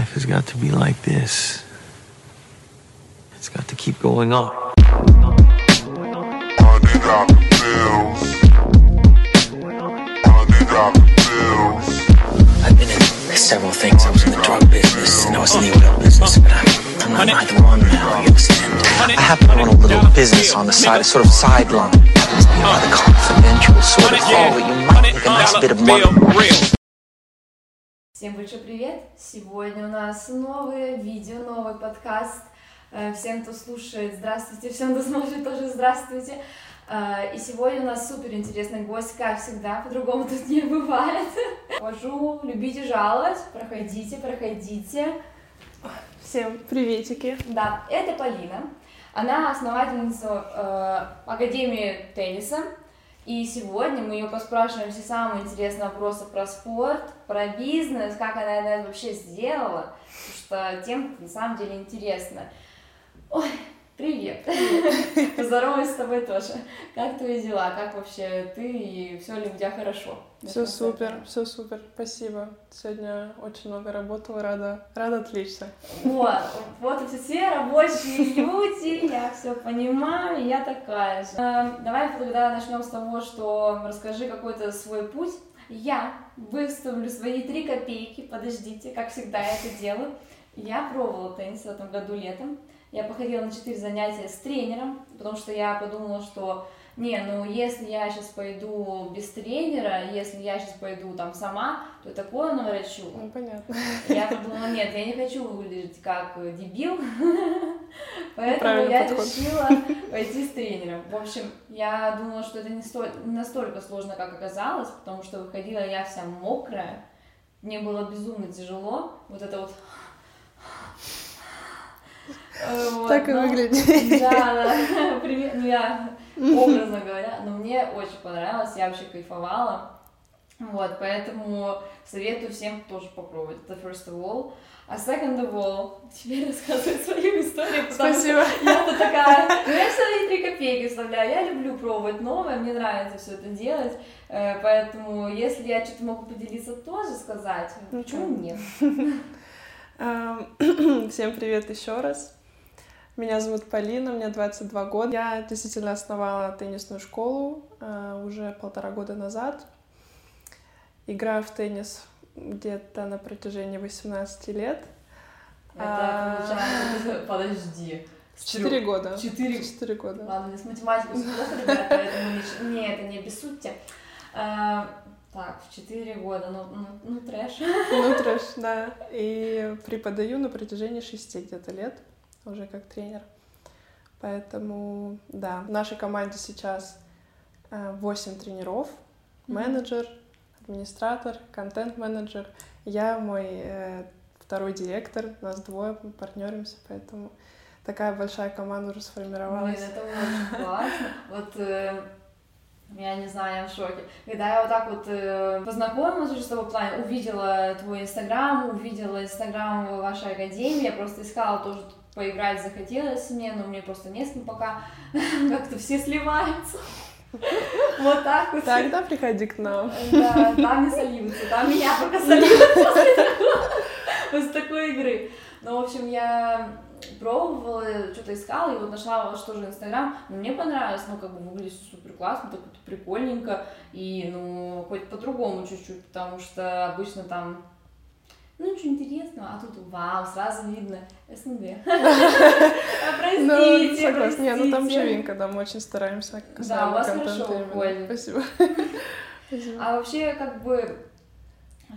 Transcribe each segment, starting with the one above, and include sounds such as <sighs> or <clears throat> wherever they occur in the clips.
life has got to be like this. It's got to keep going up. Money got bills. Money got bills. I've been in several things. I was in the drug business and I was in the oil business, but I'm, I'm not either one now, you understand? I happen to run a little business on the side, a sort of sideline. Happens to be a rather confidential sort of thing, but you might make a nice bit of money. Всем большой привет! Сегодня у нас новое видео, новый подкаст. Э, Всем, кто слушает, здравствуйте, всем, кто смотрит, тоже здравствуйте. Э, И сегодня у нас супер интересный гость, как всегда, по-другому тут не бывает. Вожу, любите жаловать, проходите, проходите. Всем приветики. Да, это Полина. Она основательница э, Академии тенниса. И сегодня мы ее поспрашиваем все самые интересные вопросы про спорт, про бизнес, как она это вообще сделала, потому что тем на самом деле интересно. Ой, привет! Поздороваюсь с тобой тоже. Как твои дела? Как вообще ты и все ли у тебя хорошо? Все супер, все супер, спасибо. Сегодня очень много работала, рада, рада отвлечься. Вот, вот эти все рабочие люди, я все понимаю, я такая же. Эм, Давай тогда начнем с того, что расскажи какой-то свой путь. Я выставлю свои три копейки, подождите, как всегда я это делаю. Я пробовала теннис в этом году летом. Я походила на четыре занятия с тренером, потому что я подумала, что не, ну если я сейчас пойду без тренера, если я сейчас пойду там сама, то такое наврачу. Ну, понятно. Я подумала, нет, я не хочу выглядеть как дебил, <laughs> поэтому Правильный я подход. решила пойти с тренером. В общем, я думала, что это не, столь- не настолько сложно, как оказалось, потому что выходила я вся мокрая, мне было безумно тяжело, вот это вот... Вот, Так и но- выглядит. Да, да, <laughs> пример- ну я образно говоря, но мне очень понравилось, я вообще кайфовала. Вот, поэтому советую всем тоже попробовать. Это first of all. А second of all, теперь рассказывай свою историю, потому Спасибо. что я-то такая, ну я свои три копейки вставляю, я люблю пробовать новое, мне нравится все это делать, Э, поэтому если я что-то могу поделиться, тоже сказать, почему нет? <laughs> Эм, <clears throat> Всем привет еще раз. Меня зовут Полина, мне 22 года. Я действительно основала теннисную школу э, уже полтора года назад. Играю в теннис где-то на протяжении 18 лет. Это А. получается, <laughs> подожди. С 4 года. Четыре Четыре года. Ладно, с математикой плохо, ребята, поэтому не, не, это не обессудьте. Так, в 4 года, ну, ну, ну трэш. Ну, трэш, да. И преподаю на протяжении шести где-то лет, уже как тренер. Поэтому, да, в нашей команде сейчас 8 тренеров, менеджер, администратор, контент-менеджер. Я мой э, второй директор, нас двое, мы партнеримся, поэтому такая большая команда уже Блин, сформировалась. это очень классно. Вот э, я не знаю, я в шоке. Когда я вот так вот э, познакомилась уже с тобой в плане, увидела твой инстаграм, увидела инстаграм вашей академии, я просто искала тоже поиграть захотелось мне, но мне просто не с кем пока, <laughs> как-то все сливаются. <laughs> Вот так вот. Тогда приходи к нам. Да, там не сольются, там меня пока <laughs> такого- после такой игры. Ну, в общем, я пробовала, что-то искала, и вот нашла ваш тоже Инстаграм. Ну, мне понравилось, ну, как бы выглядит супер классно, так вот прикольненько, и, ну, хоть по-другому чуть-чуть, потому что обычно там ну, ничего интересного, а тут вау, сразу видно СНГ. <laughs> А, Простите, Ну, согласна. Не, ну там живенько, да, мы очень стараемся Да, у вас хорошо. <laughs> Спасибо. А вообще, как бы,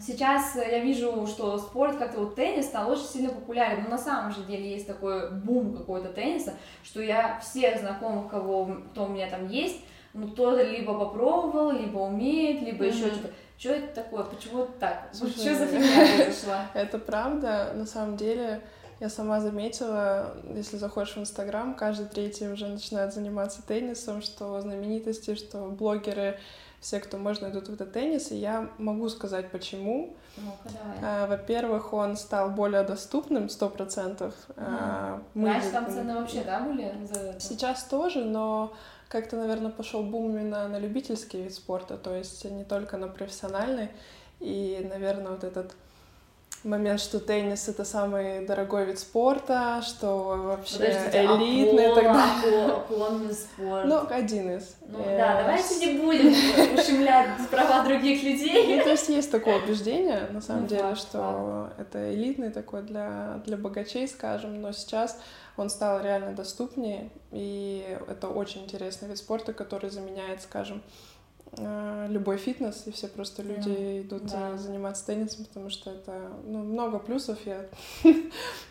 сейчас я вижу, что спорт, как-то вот теннис стал очень сильно популярен, но на самом же деле есть такой бум какой-то тенниса, что я всех знакомых, кого, кто у меня там есть, ну, кто-то либо попробовал, либо умеет, либо еще Мгм. что-то. Что это такое? Почему так? Слушай, что за фигня произошла? <laughs> Это правда. На самом деле, я сама заметила, если заходишь в Инстаграм, каждый третий уже начинает заниматься теннисом, что знаменитости, что блогеры, все, кто можно, идут в этот теннис. И я могу сказать, почему. А, Во-первых, он стал более доступным, сто процентов. А, мы Раньше там цены вообще, да, были? за? Сейчас тоже, но как-то, наверное, пошел бум именно на любительский вид спорта, то есть не только на профессиональный. И, наверное, вот этот момент, что теннис это самый дорогой вид спорта, что вообще Подождите, элитный и так Аполло, далее. Аполло, Аполлонный спорт. Ну, один из. Ну Э, да, давайте не будем ущемлять права других людей. Ну, то есть есть такое убеждение, на самом Ну, деле, факт, что это элитный такой для, для богачей, скажем, но сейчас он стал реально доступнее, и это очень интересный вид спорта, который заменяет, скажем, любой фитнес, и все просто люди идут да. э, заниматься теннисом, потому что это ну, много плюсов. Я <laughs>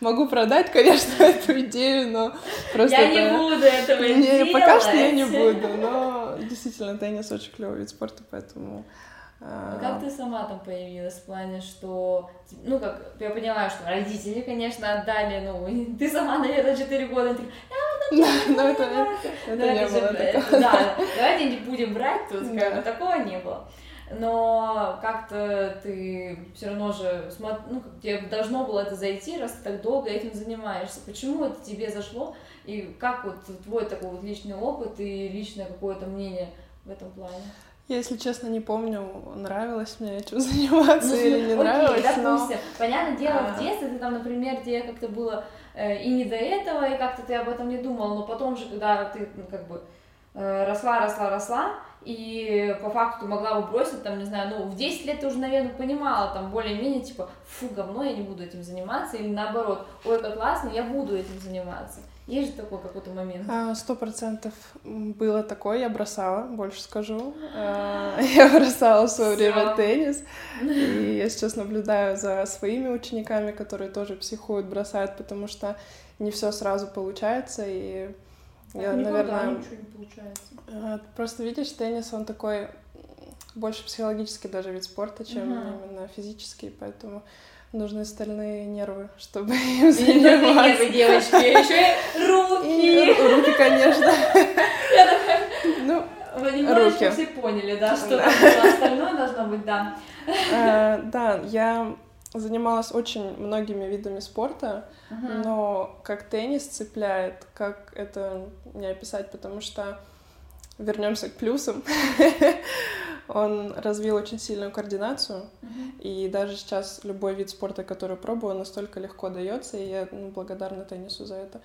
могу продать, конечно, <laughs> эту идею, но просто Я не это- буду этого не, делать. пока что я не буду, но <laughs> действительно теннис очень клевый вид спорта, поэтому... А а, как ты сама там появилась в плане, что, ну, как, я понимаю, что родители, конечно, отдали, ну, ты сама, наверное, 4 года, ты, Ну, это это Ну, не же, было э, такого. Да, давайте не будем брать тут, как Да. бы такого не было. Но как-то ты все равно же, ну, как тебе должно было это зайти, раз ты так долго этим занимаешься. Почему это тебе зашло? И как вот твой такой вот личный опыт и личное какое-то мнение в этом плане? Я, если честно, не помню, нравилось мне этим <laughs> заниматься или не Ну, окей, нравилось, но... допустим. Понятное дело, А. в детстве ты там, например, тебе как-то было и не до этого, и как-то ты об этом не думал, но потом же, когда ты, ну, как бы, э, росла, росла, росла, и по факту могла бы бросить, там, не знаю, ну, в 10 лет ты уже, наверное, понимала, там, более-менее, типа, фу, говно, я не буду этим заниматься, или наоборот, ой, как классно, я буду этим заниматься. Есть же такой какой-то момент. А, Сто процентов было такое, я бросала, больше скажу. А, <laughs> Я бросала в свое время теннис, <laughs> и я сейчас наблюдаю за своими учениками, которые тоже психуют, бросают, потому что не все сразу получается, и я, Никогда наверное, ничего не получается. А, Просто видишь, теннис, он такой больше психологический даже вид спорта, чем именно физический, поэтому нужны стальные нервы, чтобы <laughs> им только нервы, заниматься. девочки, еще руки. Руки, конечно. <laughs> Ну, Вы немножечко все поняли, да, что остальное должно быть, да. э, да, я занималась очень многими видами спорта, но как теннис цепляет, как это не описать, потому что вернемся к плюсам. <laughs> Он развил очень сильную координацию, и даже сейчас любой вид спорта, который пробую, настолько легко дается, и я ну, благодарна теннису за это.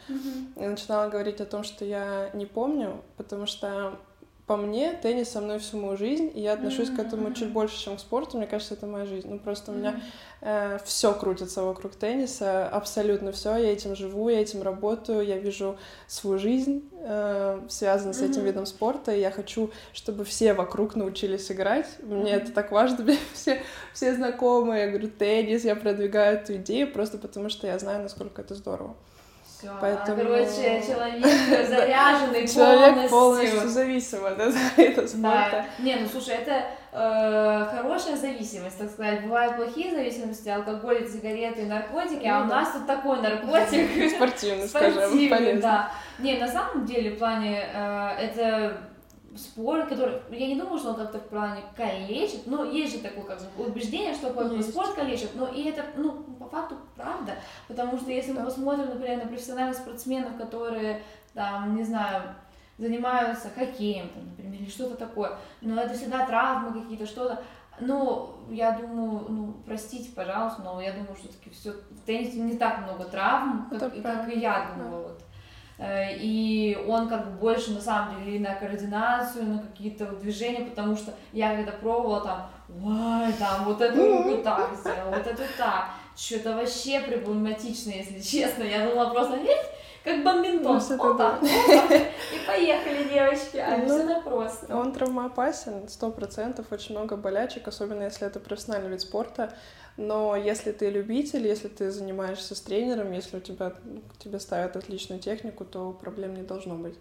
Я начинала говорить о том, что я не помню, потому что по мне теннис со мной всю мою жизнь, и я отношусь к этому чуть больше, чем к спорту. Мне кажется, это моя жизнь. Ну просто у меня все крутится вокруг тенниса, абсолютно все. Я этим живу, я этим работаю, я вижу свою жизнь э, связанную с этим видом спорта, и я хочу, чтобы все вокруг научились играть. Мне это так важно, <laughs> мне все, все знакомые. Я говорю, теннис, я продвигаю эту идею просто потому, что я знаю, насколько это здорово. Все, Поэтому- короче, <laughs> человек <laughs> заряженный Человек полностью. полностью зависим от этого <laughs> спорта. Не, ну слушай, это э, хорошая зависимость, так сказать. Бывают плохие зависимости, алкоголь, сигареты, наркотики, а Ну у нас тут такой наркотик. Спортивный, скажем, полезный. да. Не, на самом деле, в плане, э, это спорт, который, я не думаю, что он как-то в плане калечит, но есть же такое как бы убеждение, что как бы спорт калечит, но и это, ну, по факту правда, потому что если мы Да. посмотрим, например, на профессиональных спортсменов, которые, там, не знаю, занимаются хоккеем, там, например, или что-то такое, но это всегда травмы какие-то, что-то, ну, я думаю, ну, простите, пожалуйста, но я думаю, что таки все в теннисе не так много травм, как, Это и- как и я думала, вот. Э, И он как бы больше на самом деле на координацию, на какие-то движения, потому что я когда пробовала там, ой, там вот эту руку так сделала, вот эту так. Что-то вообще проблематично, если честно. Я думала просто, видите, как бомбинтон. Ну, вот так. И поехали, девочки. А Ну, все так просто. Он травмоопасен, сто процентов, очень много болячек, особенно если это профессиональный вид спорта. Но если ты любитель, если ты занимаешься с тренером, если у тебя ну, тебе ставят отличную технику, то проблем не должно быть,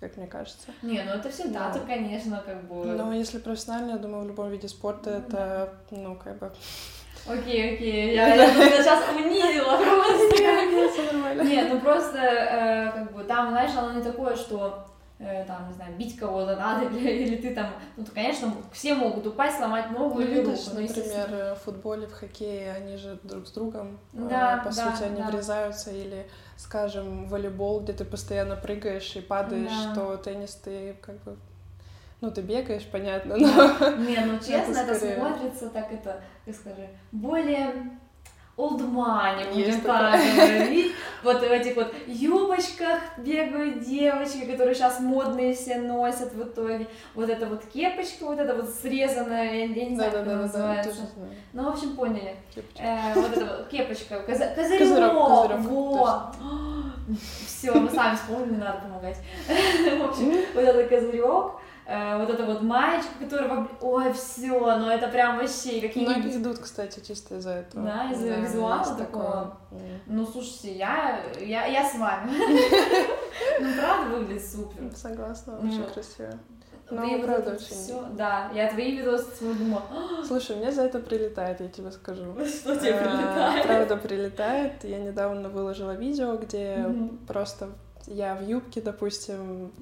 как мне кажется. Не, ну это всегда, Да. то, конечно, как бы... Но если профессионально, я думаю, в любом виде спорта это, ну, как бы... Окей, окей, <laughs> я, сейчас унизила просто. <laughs> Нет, ну просто, э, как бы, там, знаешь, оно не такое, что, э, там, не знаю, бить кого-то надо, <laughs> или, или ты там, ну, конечно, все могут упасть, сломать ногу Ну, или руку, видишь, но, естественно, например, в футболе, в хоккее, они же друг с другом, э, Да, по да, сути, они да. врезаются, или, скажем, волейбол, где ты постоянно прыгаешь и падаешь, Да. то теннис ты как бы, ну, ты бегаешь, понятно, но Не, ну <laughs> честно, это, скорее. смотрится так это, как скажи, более old money, такое. говорить. <laughs> Вот в этих вот юбочках бегают девочки, которые сейчас модные все носят в итоге. Вот эта вот кепочка, вот эта вот срезанная, я, не знаю, как она называется. Ну, в общем, поняли. Э, вот эта вот кепочка, Козырек, козырек, во! Все, мы сами вспомнили, надо помогать. <laughs> В общем, вот этот козырек, э, вот эта вот маечка, которая, ой, все, ну это прям вообще Многие какие-нибудь... идут, кстати, чисто из-за этого. Да, из-за визуала есть такого. такое. М. Ну, слушайте, я, я, я с вами. <laughs> Ну, правда выглядит супер. Согласна, Ну, очень красиво. Ну, Ты вот правда, очень. всё- Да, я твои видосы смотрю, думаю, «А, <gasps> Слушай, мне за это прилетает, я тебе скажу. <laughs> что тебе А, прилетает? Правда, прилетает. Я недавно выложила видео, где просто я в юбке, допустим,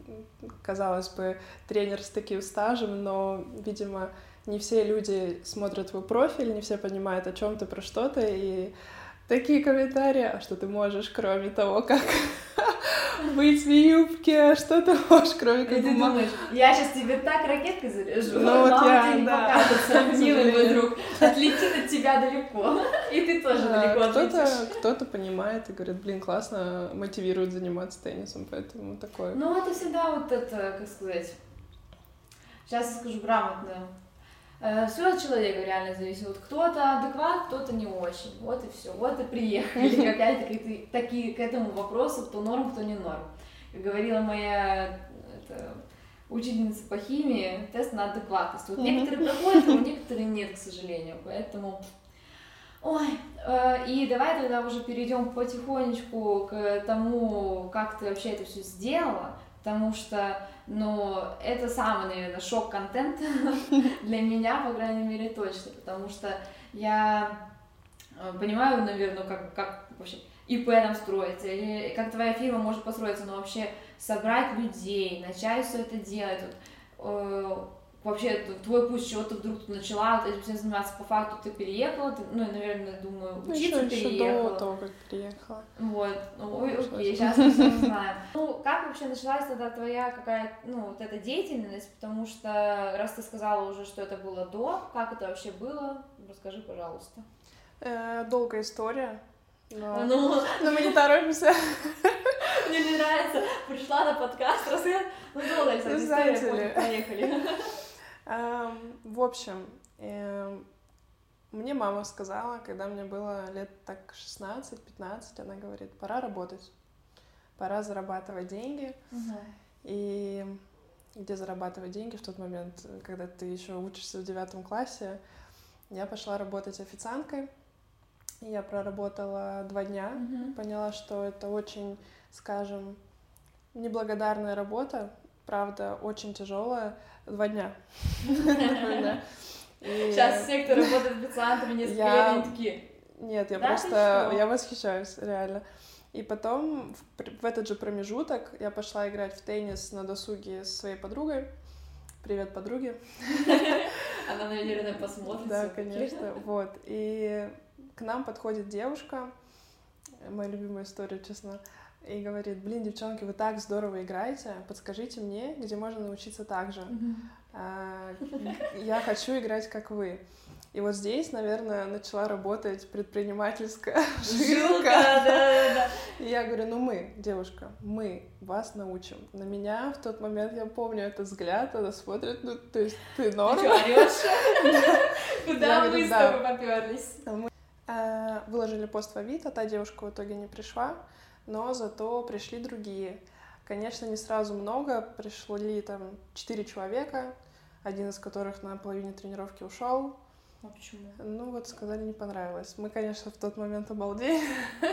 казалось бы, тренер с таким стажем, но, видимо, не все люди смотрят твой профиль, не все понимают, о чем ты, про что ты, и такие комментарии, а что ты можешь, кроме того, как <laughs> быть в юбке, а что ты можешь, кроме И как ты ума- думаешь, я сейчас тебе так ракеткой заряжу, Ну, вот мама я, тебе да. <laughs> милый мой друг, отлетит от тебя далеко, <laughs> и ты тоже Да, далеко кто-то, кто-то понимает и говорит, блин, классно, мотивирует заниматься теннисом, поэтому такое. Ну, это всегда вот это, как сказать, сейчас я скажу грамотно. Все от человека реально зависит. Вот кто-то адекват, кто-то не очень. Вот и все. Вот и приехали. Опять-таки такие к этому вопросу, кто норм, кто не норм. Как говорила моя это, учительница по химии, тест на адекватность. Вот некоторые проходят, а у некоторых нет, к сожалению. Поэтому Ой, э, и давай тогда уже перейдем потихонечку к тому, как ты вообще это все сделала, потому что, ну, это самый, наверное, шок-контент <laughs> для меня, по крайней мере, точно, потому что я э, понимаю, наверное, как, как вообще ИП там строится, или как твоя фирма может построиться, но вообще собрать людей, начать все это делать, вот, э, вообще твой путь, чего ты вдруг тут начала вот этим всем заниматься, по факту ты переехала, ты, ну, наверное, думаю, Ну, учиться еще, еще переехала. до того, как приехала. Вот, ну, ой, Пришлось. окей, сейчас мы все узнаем. Ну, как вообще началась тогда твоя какая, ну, вот эта деятельность, потому что, раз ты сказала уже, что это было до, как это вообще было, расскажи, пожалуйста. Э, долгая история. Но... Ну, <laughs> но мы не торопимся. <laughs> мне не нравится, пришла на подкаст, рассказать, ну, долго, кстати, Ну, история, поехали. <laughs> Эм, В общем, эм, мне мама сказала, когда мне было лет так 16-15, она говорит, пора работать, пора зарабатывать деньги. И где зарабатывать деньги в тот момент, когда ты еще учишься в девятом классе, я пошла работать официанткой. Я проработала два дня, Мгм. поняла, что это очень, скажем, неблагодарная работа, правда, очень тяжелая. Два дня. <laughs> Сейчас все, кто работает официантами, несколько Я- лет, такие, Нет, я просто, я восхищаюсь, реально. И потом, в, этот же промежуток, я пошла играть в теннис на досуге со своей подругой. Привет, подруги. <laughs> она, наверное, посмотрит. Да, конечно. Вот. И к нам подходит девушка, моя любимая история, честно, и говорит, блин, девчонки, вы так здорово играете, подскажите мне, где можно научиться так же. А, Я хочу играть, как вы. И вот здесь, наверное, начала работать предпринимательская <laughs> Жилка, да, да, да. И я говорю, ну мы, девушка, мы вас научим. На меня в тот момент, я помню этот взгляд, она смотрит, ну, то есть ты Ты норм? что? <laughs> Я Куда говорю, мы с тобой поперлись? Выложили пост в Авито, та девушка в итоге не пришла, но зато пришли другие. Конечно, не сразу много, пришли там четыре человека, один из которых на половине тренировки ушел. А почему? Ну вот сказали, не понравилось. Мы, конечно, в тот момент обалдели,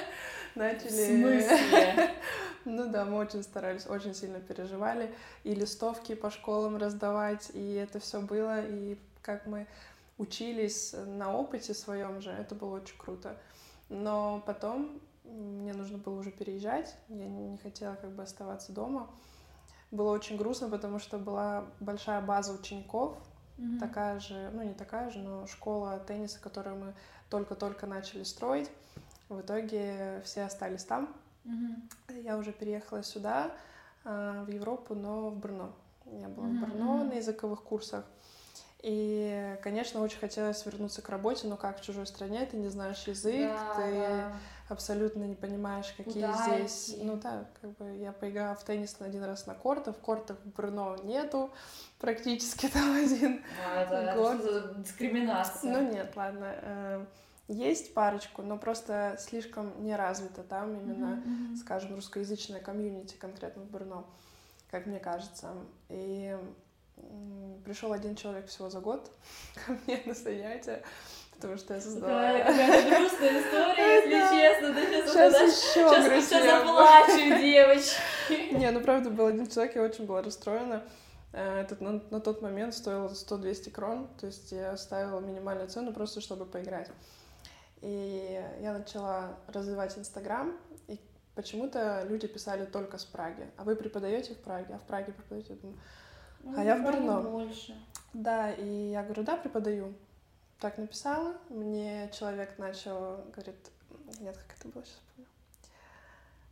<laughs> В начали... смысле? <laughs> Ну да, мы очень старались, очень сильно переживали. И листовки по школам раздавать, и это все было. И как мы учились на опыте своем же, это было очень круто. Но потом мне нужно было уже переезжать, я не хотела как бы оставаться дома. Было очень грустно, потому что была большая база учеников, Мгм. такая же, ну не такая же, но школа тенниса, которую мы только-только начали строить. В итоге все остались там. Мгм. Я уже переехала сюда, а, в Европу, но в Брно. Я была Мгм, в Брно на языковых курсах. И, конечно, очень хотелось вернуться к работе, но как в чужой стране, ты не знаешь язык, Да, ты да. абсолютно не понимаешь, какие Куда здесь... Ну да, как бы я поиграла в теннис на один раз на кортах, в кортах в Брно нету, практически <laughs> там один. А, это, это Год. что за дискриминация? Ну нет, ладно. э, Есть парочку, но просто слишком не развито там именно, мгм. скажем, русскоязычная комьюнити конкретно в Брно, как мне кажется. И пришел один человек всего за год <laughs> ко мне на занятия, потому что я создала... Какая, какая грустная история, <laughs> если Да. честно. Да, сейчас, еще сейчас, сейчас грустнее заплачу, девочки. <laughs> Не, ну правда, был один человек, я очень была расстроена. Э, Этот на, на тот момент стоил 100-200 крон, то есть я ставила минимальную цену просто, чтобы поиграть. И я начала развивать Инстаграм, и почему-то люди писали только с Праги. А вы преподаете в Праге? А в Праге преподаете? Я думаю, А я в Ну, Брно. больше. Да, и я говорю, да, преподаю. Так написала, мне человек начал, говорит, нет, как это было, сейчас помню.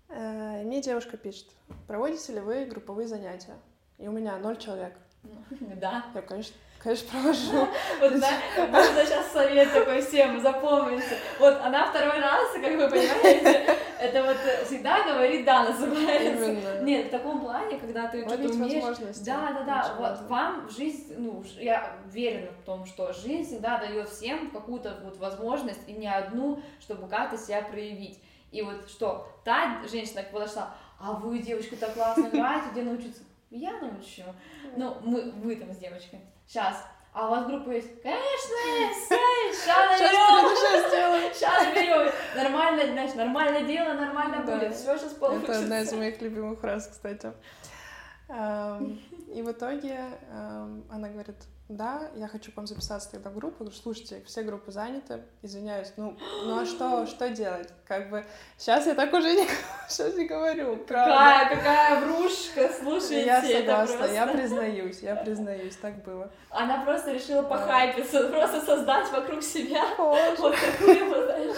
Э, мне девушка пишет, проводите ли вы групповые занятия? И у меня ноль человек. Ну, <laughs> Да. Я, конечно, конечно, провожу. <laughs> Вот, да, можно сейчас совет такой всем, запомните. Вот она второй раз, как вы понимаете, это вот всегда говорит «да» называется. Именно. Нет, в таком плане, когда ты что-то умеешь... возможности. Да, да, да. Очень Вот важно. вам жизнь, ну, я уверена в том, что жизнь всегда дает всем какую-то вот возможность, и не одну, чтобы как-то себя проявить. И вот что, та женщина подошла, а вы, девочка, так классно играете, где научиться? Я научу. Ну, мы, вы там с девочкой. Сейчас. А у вас группа есть? Конечно. <laughs> Сейчас Сейчас <laughs> берем. Нормально, знаешь, нормальное дело, нормально будет. Все сейчас Это одна из получится. моих любимых фраз, кстати. Эм, И в итоге эм, она говорит, да, я хочу к вам записаться тогда в группу. Я говорю, слушайте, все группы заняты, извиняюсь, ну, ну а что, что делать? Как бы сейчас я так уже <laughs> не, сейчас не говорю, правда. Какая, какая врушка, слушайте, Я согласна, просто... я признаюсь, я признаюсь, так было. Она просто решила Да. похайпиться, просто создать вокруг себя Боже. вот такую вот, знаешь,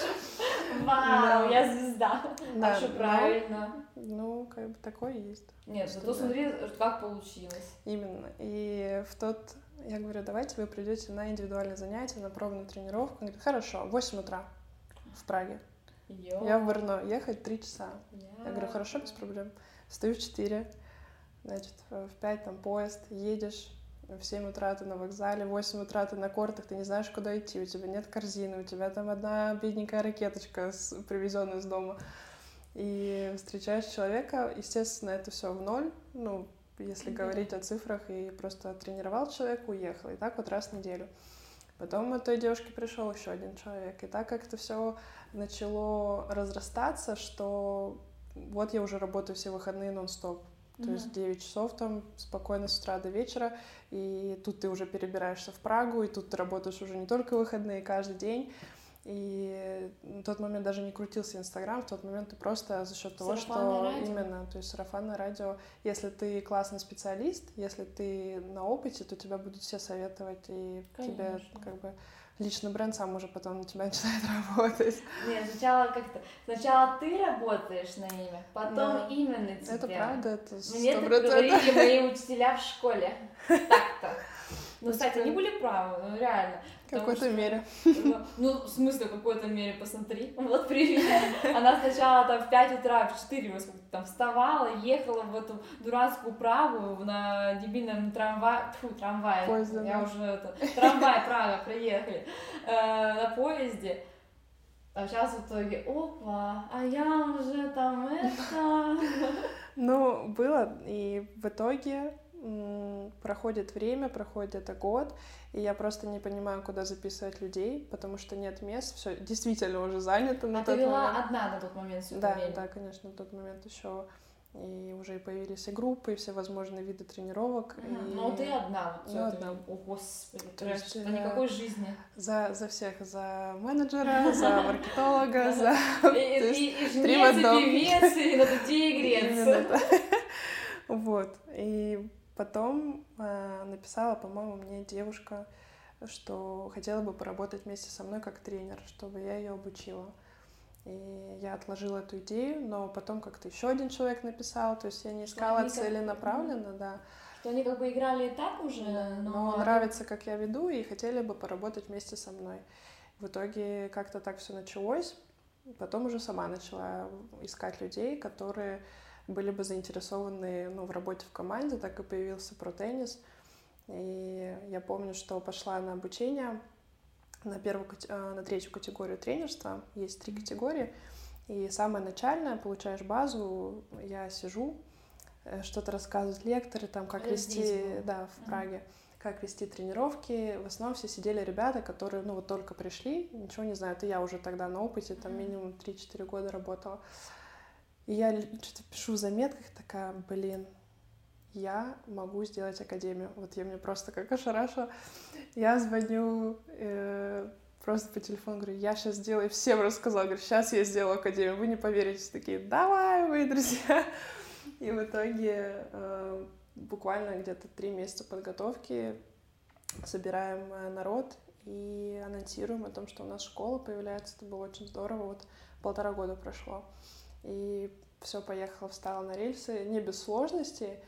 Да. вау, я звезда. Да, а что но- правильно? Ну, как бы такое есть. Нет, зато да. смотри, как получилось. Именно. И в тот... Я говорю, давайте вы придете на индивидуальное занятие, на пробную тренировку. Он говорит, хорошо, в 8 утра в Праге. Йо. Я в Брно, ехать 3 часа. Я говорю, хорошо, без проблем. Встаю в 4, значит, в 5 там поезд, едешь, в 7 утра ты на вокзале, в 8 утра ты на кортах, ты не знаешь, куда идти, у тебя нет корзины, у тебя там одна бедненькая ракеточка, с- привезенная из дома. И встречаешь человека, естественно, это все в ноль, ну, если Да. говорить о цифрах, и просто тренировал человека, уехал, и так вот раз в неделю. Потом от той девушки пришел еще один человек. И так как это все начало разрастаться, что вот я уже работаю все выходные нон-стоп. То Мгм. есть 9 часов там спокойно с утра до вечера, и тут ты уже перебираешься в Прагу, и тут ты работаешь уже не только выходные, каждый день. И в тот момент даже не крутился Инстаграм, в тот момент ты просто за счет того, что радио. именно, то есть сарафанное радио, если ты классный специалист, если ты на опыте, то тебя будут все советовать, и тебе Конечно. как бы личный бренд сам уже потом на тебя <laughs> начинает работать. Нет, сначала как-то... Сначала ты работаешь на имя, потом Да. имя на тебя. Это правда, это Мне процентов. говорили мои учителя в школе. Так-то. Ну, кстати, они были правы, ну реально. В какой-то что- мере. Ну, ну, в смысле, в какой-то мере, посмотри. <laughs> Вот привет. Она сначала там в 5 утра, в 4 во сколько там вставала, ехала в эту дурацкую Прагу на дебильном трамвае, фу, трамвае, Поезде, я да. уже это, трамвай Прага, приехали, э, на поезде. А сейчас в итоге, опа, а я уже там это... Ну, было, и в итоге проходит время, проходит это год, и я просто не понимаю, куда записывать людей, потому что нет мест, все действительно уже занято на А ты тот вела момент. одна на тот момент все это Да, время? да, конечно, на тот момент еще и уже и появились и группы, и все возможные виды тренировок. Мгм. и Ну, ты одна. Вот Ну, всё это. одна. О, господи, То трэш. есть, Это э, никакой жизни. за, за всех, за менеджера, за маркетолога, за... И, жнец, и певец, и на игрец. <laughs> Вот. И потом э, написала, по-моему, мне девушка, что хотела бы поработать вместе со мной как тренер, чтобы я ее обучила. И я отложила эту идею, но потом как-то еще один человек написал, то есть я не искала никак- целенаправленно, да. То они как бы играли и так уже, но... но нравится, как я веду, и хотели бы поработать вместе со мной. В итоге как-то так все началось. Потом уже сама начала искать людей, которые были бы заинтересованы ну, в работе в команде, так и появился про теннис. И я помню, что пошла на обучение на, первую, э, на третью категорию тренерства. Есть три категории. И самое начальное, получаешь базу, я сижу, э, что-то рассказывают лекторы, там, как вести, да, в Праге, как вести тренировки. В основном все сидели ребята, которые, ну, вот только пришли, ничего не знают. И я уже тогда на опыте, там, минимум 3-4 года работала. И я что-то пишу в заметках, такая, блин, я могу сделать академию. Вот я мне просто как ошарашила. Я звоню э, просто по телефону, говорю, я сейчас сделаю, всем рассказала, говорю, сейчас я сделаю академию, вы не поверите, такие, давай, мои друзья. И в итоге э, буквально где-то три месяца подготовки собираем э, народ и анонсируем о том, что у нас школа появляется. Это было очень здорово. Вот полтора года прошло. И все поехало, встало на рельсы, не без сложностей,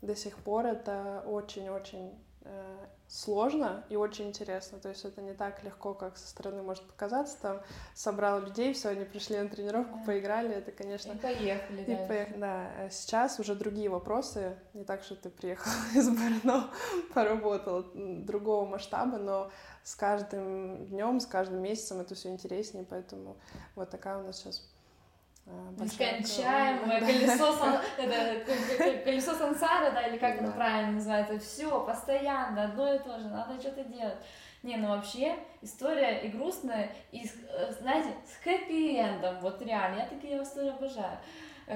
до сих пор это очень-очень э, сложно и очень интересно. То есть это не так легко, как со стороны может показаться. Там собрал людей, все, они пришли на тренировку, да. поиграли. Это, конечно... И поехали, и Поех... Да, а сейчас уже другие вопросы. Не так, что ты приехал <laughs> из Барно, поработал другого масштаба, но с каждым днем, с каждым месяцем это все интереснее, поэтому вот такая у нас сейчас Нескончаемое <laughs> колесо, <laughs> сан... это, колесо сансара, да, или как да. это правильно называется, все, постоянно, одно и то же, надо что-то делать. Не, ну вообще, история и грустная, и, э, знаете, с хэппи-эндом, вот реально, я такие истории обожаю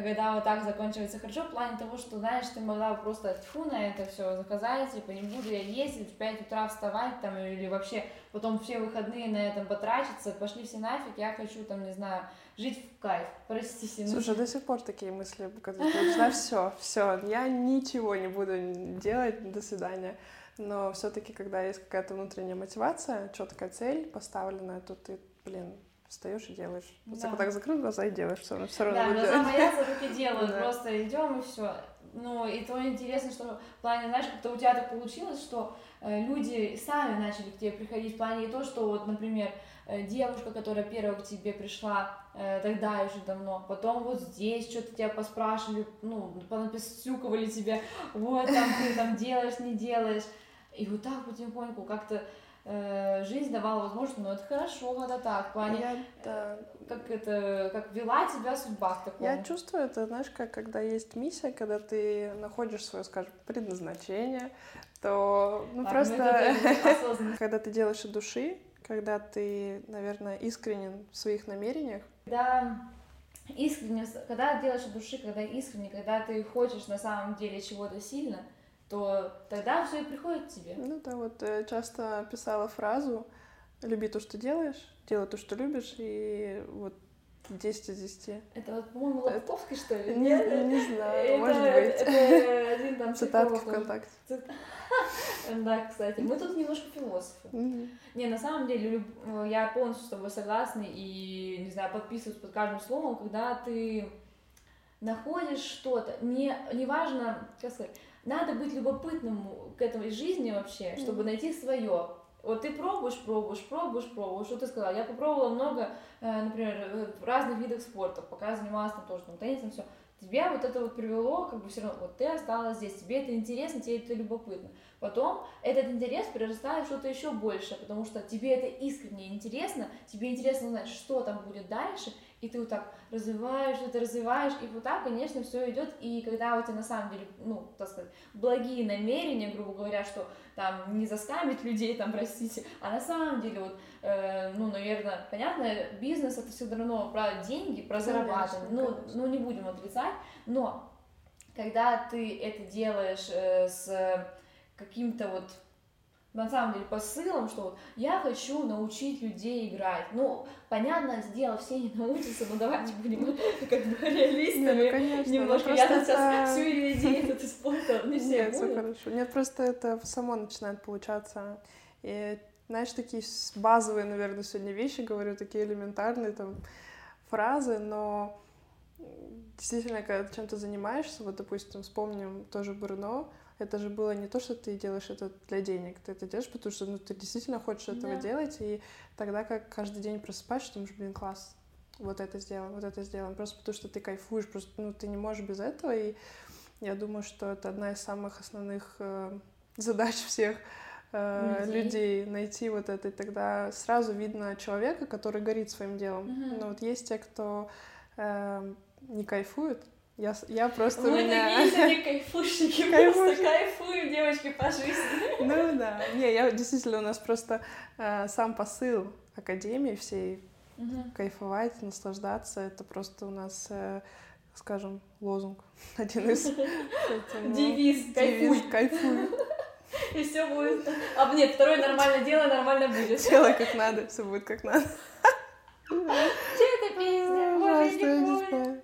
когда вот так заканчивается хорошо, в плане того, что, знаешь, ты могла просто тьфу на это все заказать, типа, не буду я ездить, в 5 утра вставать там, или вообще потом все выходные на этом потрачиться, пошли все нафиг, я хочу там, не знаю, жить в кайф, <laughs> простите. Ну... Слушай, до сих пор такие мысли, когда ты начинаешь, все, все, я ничего не буду делать, до свидания. Но все-таки, когда есть какая-то внутренняя мотивация, четкая цель поставленная, то ты, блин, встаешь и делаешь. Да. Вот так закрыл глаза и делаешь, все, равно все равно Да, глаза делать. боятся, руки делают, да. просто идем и все. Ну, и то интересно, что в плане, знаешь, как-то у тебя так получилось, что э, люди сами начали к тебе приходить, в плане не то, что вот, например, э, девушка, которая первая к тебе пришла, э, тогда уже давно, потом вот здесь что-то тебя поспрашивали, ну, понаписюковали тебе, вот там ты там делаешь, не делаешь, и вот так потихоньку как-то Э, жизнь давала возможность, но это хорошо, когда так, в плане, я, да. как это, как вела тебя судьба в таком. Я чувствую это, знаешь, как когда есть миссия, когда ты находишь свое, скажем, предназначение, то, ну, да, просто, <laughs> когда ты делаешь от души, когда ты, наверное, искренен в своих намерениях. Да, искренне, когда делаешь от души, когда искренне, когда ты хочешь на самом деле чего-то сильно, то тогда все и приходит к тебе. Ну да, вот э, часто писала фразу «люби то, что делаешь, делай то, что любишь, и вот 10 из 10. Это вот, по-моему, Лобковский, что ли? Не, не, не знаю, это, может быть. Это один там Цитатки ВКонтакте. <laughs> Да, кстати. Мы тут немножко философы. Не, на самом деле, я полностью с тобой согласна и, не знаю, подписываюсь под каждым словом, когда ты находишь что-то, не, неважно, как сказать, надо быть любопытным к этой жизни вообще, чтобы найти свое. Вот ты пробуешь, пробуешь, пробуешь, пробуешь. Что ты сказала? Я попробовала много, э, например, э, разных видов спорта, пока занималась там тоже там, теннисом, все. Тебя вот это вот привело, как бы все равно, вот ты осталась здесь, тебе это интересно, тебе это любопытно. Потом этот интерес перерастает в что-то еще большее, потому что тебе это искренне интересно, тебе интересно знать, что там будет дальше, и ты вот так развиваешь, это развиваешь, и вот так, конечно, все идет, и когда у тебя на самом деле, ну, так сказать, благие намерения, грубо говоря, что там не заскамить людей, там, <laughs> простите, а на самом деле вот, э, ну, наверное, понятно, бизнес это все равно про деньги, про зарабатывание, ну, ну, не будем отрицать, но когда ты это делаешь э, с каким-то вот на самом деле посылом, что вот я хочу научить людей играть. Ну, понятно, сделав все не <laughs> научатся, но давайте будем <laughs> как бы реалистами. Нет, конечно, Немножко я тут сейчас всю идею этот испортила, <laughs> не все Нет, все хорошо. Нет, просто это само начинает получаться. И знаешь, такие базовые, наверное, сегодня вещи говорю, такие элементарные там фразы, но действительно, когда ты чем-то занимаешься, вот, допустим, вспомним тоже Бруно, это же было не то, что ты делаешь это для денег, ты это делаешь, потому что ну, ты действительно хочешь этого Да. делать, и тогда как каждый день просыпаешься, думаешь, блин, класс, вот это сделаем, вот это сделаем, просто потому что ты кайфуешь, просто ну, ты не можешь без этого, и я думаю, что это одна из самых основных э, задач <laughs> всех э, Людей. людей найти вот это, и тогда сразу видно человека, который горит своим делом. Мгм. Но вот есть те, кто э, не кайфует, я, я просто Мы меня... такие <laughs> себе кайфушники, просто кайфуем, девочки, по жизни. Ну да. Не, я действительно, у нас просто э, сам посыл Академии всей Мгм. кайфовать, наслаждаться, это просто у нас, э, скажем, лозунг <laughs> один из. Девиз, кайфуй. кайфуй. <laughs> И все будет. А нет, второе нормально дело, нормально будет. Делай как надо, все будет как надо. Че это песня? Боже, Ужасно, я не не помню. знаю.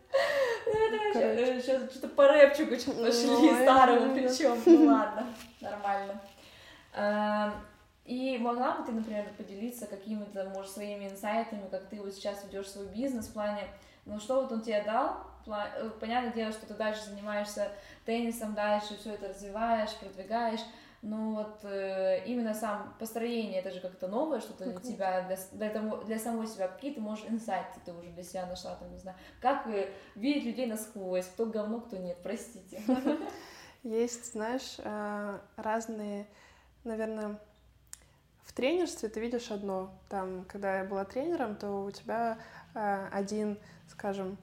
Ну, это Короче. вообще, сейчас что-то по рэпчику что-то пошли, Ну, старому это- причем. Ну ладно, нормально. Эм, И могла бы ты, например, поделиться какими-то, может, своими инсайтами, как ты вот сейчас ведешь свой бизнес в плане, ну что вот он тебе дал? Э, Понятное дело, что ты дальше занимаешься теннисом, дальше все это развиваешь, продвигаешь, но вот э, именно сам построение, это же как-то новое что-то для тебя, для, для, того- для самой себя, какие ты можешь инсайты ты уже для себя нашла, там, не знаю, как э, видеть людей насквозь, кто говно, кто нет, простите. <laughs> Есть, знаешь, э, разные, наверное, в тренерстве ты видишь одно. Там, когда я была тренером, то у тебя э, один, скажем,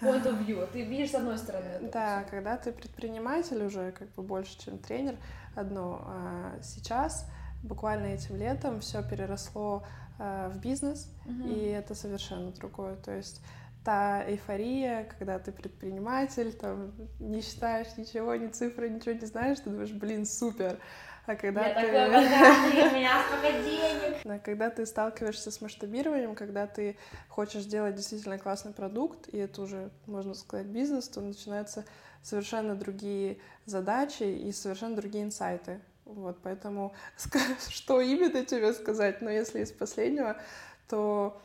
Point of <sighs> view, ты видишь с одной стороны. Да, всё. когда ты предприниматель уже как бы больше, чем тренер, одно. А сейчас, буквально этим летом, все переросло а, в бизнес, Мгм. и это совершенно другое. То есть та эйфория, когда ты предприниматель, там не считаешь ничего, ни цифры, ничего не знаешь, ты думаешь, блин, супер. А когда Я ты... такой у <laughs> меня столько денег. Да, Когда ты сталкиваешься с масштабированием, когда ты хочешь сделать действительно классный продукт, и это уже, можно сказать, бизнес, то начинаются совершенно другие задачи и совершенно другие инсайты. Вот, поэтому <laughs> что именно тебе сказать, но если из последнего, то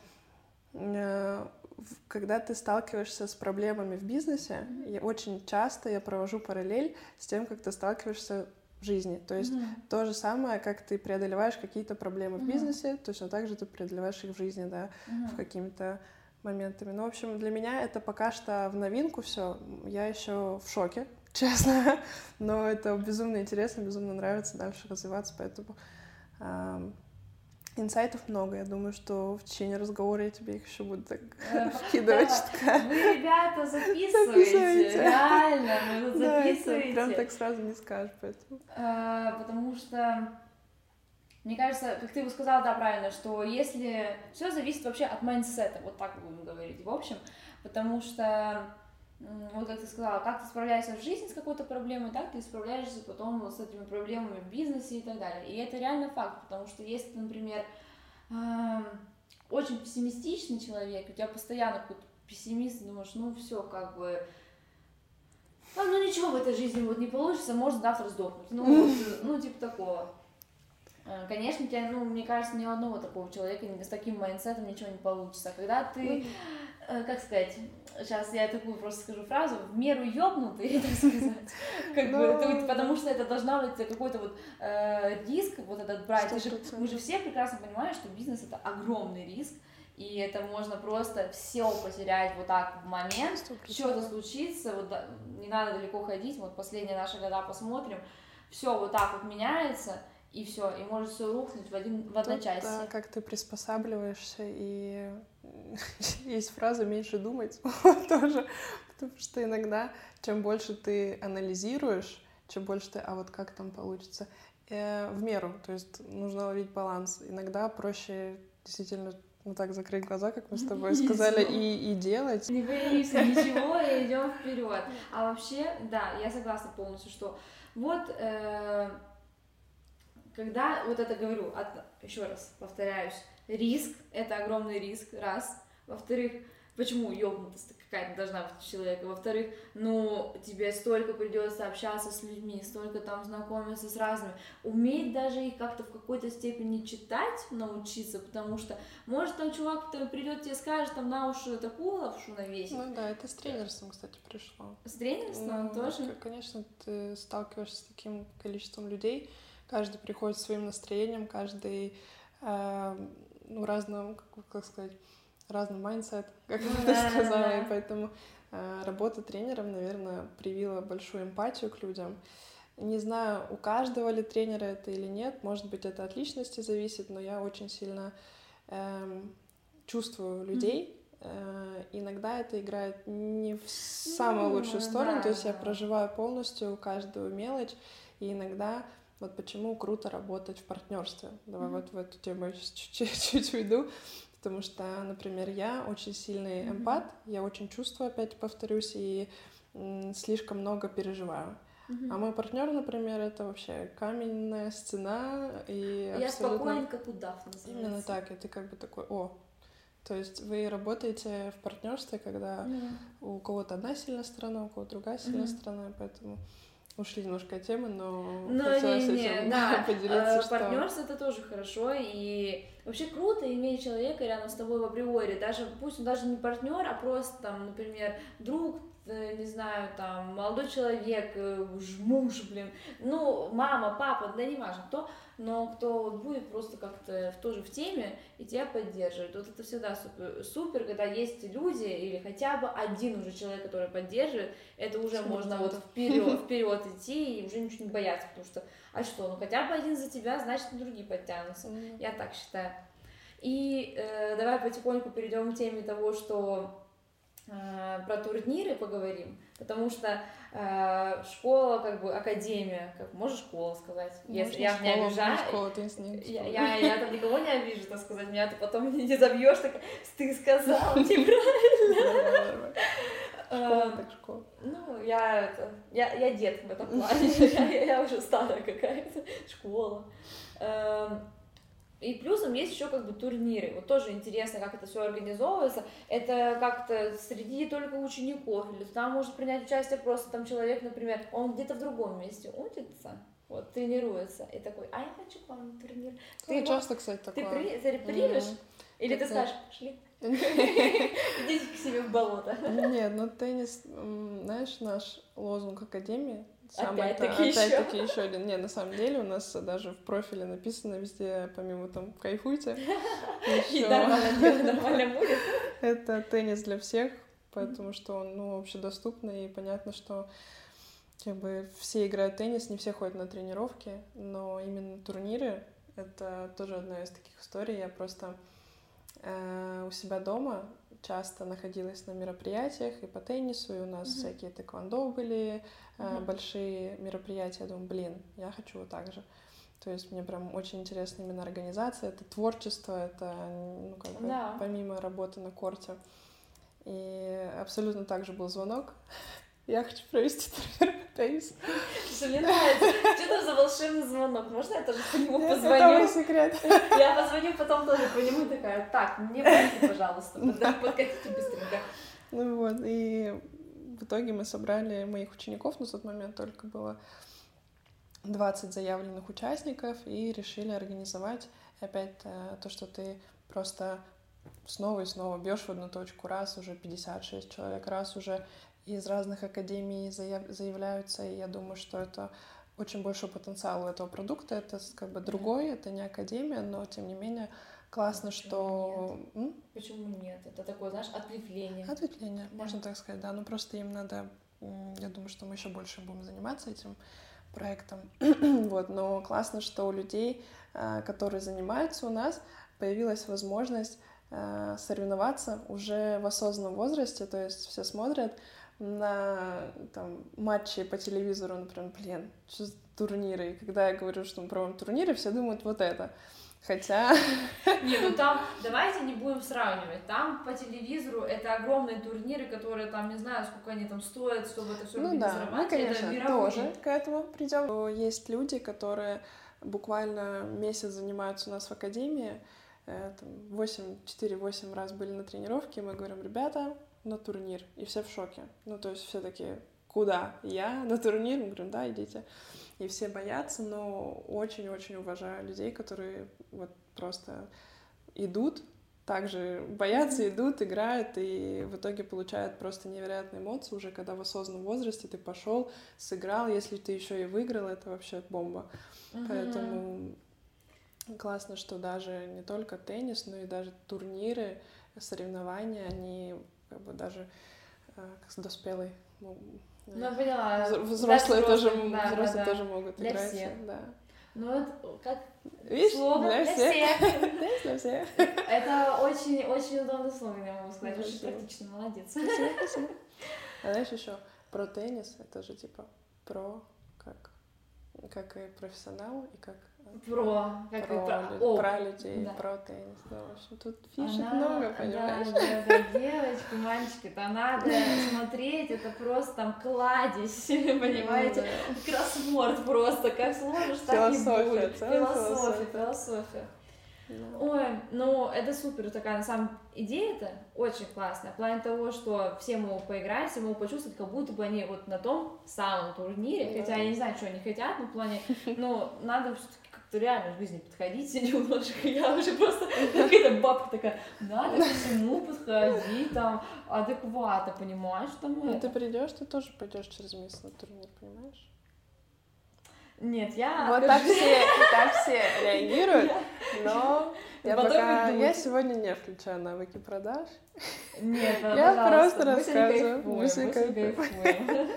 э, в- когда ты сталкиваешься с проблемами в бизнесе, я очень часто я провожу параллель с тем, как ты сталкиваешься в жизни. То есть Мгм. то же самое, как ты преодолеваешь какие-то проблемы в Мгм. бизнесе, точно так же ты преодолеваешь их в жизни, да, Мгм. в какими-то моментами. Ну, в общем, для меня это пока что в новинку все. Я еще в шоке, <laughs> честно, но это безумно интересно, безумно нравится дальше развиваться, поэтому инсайтов много. Я думаю, что в течение разговора я тебе их еще буду так <laughs> вкидывать. Вы, ребята, записываете. Реально, вы <laughs> записываете. прям так сразу не скажешь, поэтому. Э, потому что мне кажется, как ты бы сказала, да, правильно, что если все зависит вообще от mindset а, вот так будем говорить, в общем, потому что вот как ты сказала, как ты справляешься в жизни с какой-то проблемой, так ты справляешься потом с этими проблемами в бизнесе и так далее. И это реально факт, потому что если ты, например, эм, очень пессимистичный человек, у тебя постоянно какой-то пессимист, думаешь, ну все, как бы, а, ну ничего в этой жизни вот не получится, может завтра сдохнуть. Ну, <laughs> ну типа такого. Э, Конечно, у тебя, ну, мне кажется, ни у одного такого человека с таким mindset ом ничего не получится. А Когда ты, э, как сказать, сейчас я такую просто скажу фразу, в меру ёбнутый, <laughs> так сказать, как бы, Ну. потому что это должна быть какой-то вот э, риск вот этот брать. Ты же- 100%. мы же все прекрасно понимаем, что бизнес это огромный риск, и это можно просто все потерять вот так в момент, что-то случится, вот не надо далеко ходить, вот последние наши года посмотрим, все вот так вот меняется, и все, и может все рухнуть в, один, в Тут, одночасье. да, как ты приспосабливаешься, и <laughs> есть фраза «меньше думать» <laughs> тоже, потому что иногда, чем больше ты анализируешь, чем больше ты «а вот как там получится», э, в меру, то есть нужно ловить баланс. Иногда проще действительно ну так закрыть глаза, как мы с тобой <laughs> сказали, и, и делать. Не боимся ничего и идем вперед. А вообще, да, я согласна полностью, что вот э, когда вот это говорю, еще раз повторяюсь, риск это огромный риск, раз. Во-вторых, почему ёбнутость какая-то должна быть у человека. Во-вторых, ну, тебе столько придется общаться с людьми, столько там знакомиться с разными. Уметь даже их как-то в какой-то степени читать, научиться, потому что, может, там чувак кто придет тебе скажет там на уши такую лапшу навесить. Ну да, это с тренерством, кстати, пришло. С тренерством Ну, тоже? Конечно, ты сталкиваешься с таким количеством людей, каждый приходит своим настроением, каждый, э, ну, разным, как, как сказать, разный mindset, <laughs> как ты да, да, сказала, да. и поэтому э, работа тренером, наверное, привила большую эмпатию к людям. Не знаю, у каждого ли тренера это или нет, может быть, это от личности зависит, но я очень сильно эм, чувствую людей. Э, Иногда это играет не в самую Ну, лучшую сторону, то есть я проживаю полностью каждую мелочь, и иногда вот почему круто работать в партнерстве. Давай Мгм. вот в эту тему я чуть-чуть <laughs> уйду, потому что, например, я очень сильный эмпат, я очень чувствую, опять повторюсь, и слишком много переживаю. Мгм. А мой партнер, например, это вообще каменная стена и Я абсолютно... спокоен, как удав называется. Именно так, и ты как бы такой, о, то есть вы работаете в партнерстве, когда Мгм. у кого-то одна сильная сторона, у кого-то другая сильная Мгм. сторона, поэтому ушли немножко от темы, но Ну, хотелось не, этим не, да, <laughs> поделиться, э, что... партнерство это тоже хорошо, и вообще круто иметь человека рядом с тобой в априори, даже пусть он даже не партнер, а просто там, например, друг, не знаю, там, молодой человек, э, муж, блин, ну, мама, папа, да не важно кто, но кто вот будет просто как-то тоже в теме и тебя поддерживает. Вот это всегда супер, супер, когда есть люди или хотя бы один уже человек, который поддерживает, это уже Сто можно вот вперед, вперед идти и уже ничего не бояться, потому что, а что, ну хотя бы один за тебя, значит и другие подтянутся. М, Я так считаю. И э, давай потихоньку перейдем к теме того, что э, про турниры поговорим, потому что э, школа, как бы академия, как можешь школа сказать, если можно я не школа, обижаю. Школа, ты с ним Я, школа. я, я там никого не обижу, так сказать, меня ты потом не забьешь, так ты сказал <laughs> неправильно. Школа Э, так школа. ну, я это, я, я дед в этом <laughs> плане, я, я- я уже старая какая-то, школа. И плюсом есть еще как бы турниры. Вот тоже интересно, как это все организовывается. Это как-то среди только учеников, или там может принять участие просто там человек, например, он где-то в другом месте учится, вот, тренируется, и такой, а я хочу к вам на турнир. Ты, его- часто, кстати, ты, такое. при, ты примешь? Мгм. Или ты Как-то- скажешь, пошли, <laughs> идите к себе в болото. Нет, ну теннис, знаешь, наш лозунг Академии, Опять-таки ещё. опять-таки еще один. Не, на самом деле у нас даже в профиле написано везде, помимо там кайфуйте, <laughs> И нормально будет. <laughs> это теннис для всех, потому что он, ну, общедоступный, и понятно, что как бы все играют в теннис, не все ходят на тренировки, но именно турниры — это тоже одна из таких историй. Я просто у себя дома часто находилась на мероприятиях и по теннису, и у нас Мгм. всякие тэквондо были, э, Мгм. большие мероприятия. Я думаю, блин, я хочу вот так же. То есть мне прям очень интересна именно организация, это творчество, это ну, как бы, Да. помимо работы на корте. И абсолютно так же был звонок. Я хочу провести теннису. Что мне нравится. Что там за волшебный звонок? Можно я тоже по нему Это позвоню? мой секрет. Я позвоню потом тоже по нему такая, так, мне подойди, пожалуйста, подкатите быстренько. Ну вот, и в итоге мы собрали моих учеников, на тот момент только было 20 заявленных участников, и решили организовать опять э, то, что ты просто снова и снова бьешь в одну точку, раз уже 56 человек, раз уже из разных академий заяв- заявляются, и я думаю, что это очень большой потенциал у этого продукта, это как бы другой, это не академия, но тем не менее классно, что... М? Почему нет? Это такое, знаешь, ответвление. Ответвление, Да. можно так сказать, да. Ну просто им надо, я думаю, что мы еще больше будем заниматься этим проектом. <clears throat> вот, но классно, что у людей, а, которые занимаются у нас, появилась возможность а, соревноваться уже в осознанном возрасте, то есть все смотрят на там, матчи по телевизору, например, блин, что за турниры, и когда я говорю, что мы проводим турниры, все думают вот это. Хотя <laughs> Не, ну там, давайте не будем сравнивать. Там по телевизору это огромные турниры, которые там, не знаю, сколько они там стоят, чтобы это все Ну да, мы, конечно, это мировые. тоже к этому придем. Есть люди, которые буквально месяц занимаются у нас в академии, э, там, 8, 4-8 раз были на тренировке, и мы говорим, ребята, на турнир. И все в шоке. Ну, то есть все такие, куда? Я на турнир? Мы говорим, да, идите. И все боятся, но очень-очень уважаю людей, которые вот просто идут, также боятся, идут, играют, и в итоге получают просто невероятные эмоции уже, когда в осознанном возрасте ты пошел, сыграл, если ты еще и выиграл, это вообще бомба. Мгм. Поэтому классно, что даже не только теннис, но и даже турниры, соревнования, они как бы даже э, как с доспелой. ну, э, Ну, поняла. взро- Для Взрослые тоже, да, взрослые да, да. тоже могут Для играть. всех. Да. Ну, это как Видишь, слово для для всех. всех. <laughs> Для всех. Это очень, очень удобный слоган, я могу сказать. Очень практично, молодец. Спасибо, <laughs> спасибо. А знаешь еще про теннис, это же типа про как как и профессионал, и как э, Про, как про, и про, о, про людей, да. про теннис. Да, в общем, тут фишек Она- много, понимаешь? Да, да, девочки, мальчики, там надо смотреть, это просто там кладезь, <laughs> понимаете? Ну Кроссворд просто, как сложишь, так и будет. Философия, философия. Да. Ой, ну это супер такая, на самом идея-то очень классная, в плане того, что все могут поиграть, все могут почувствовать, как будто бы они вот на том самом турнире, Да. хотя я не знаю, что они хотят, но в плане, <laughs> ну, надо все-таки как-то реально в жизни подходить <laughs> немножко, я уже просто какая-то бабка такая, надо ко всему подходить, там, адекватно, понимаешь, что мы Ну, ты это. придешь, ты тоже пойдешь через месяц на турнир, понимаешь? Нет, я... Вот так все, <laughs> так все реагируют, но <laughs> я Потом пока, я сегодня не включаю навыки продаж. Нет, Я пожалуйста, просто рассказываю, мы сегодня кайфуем.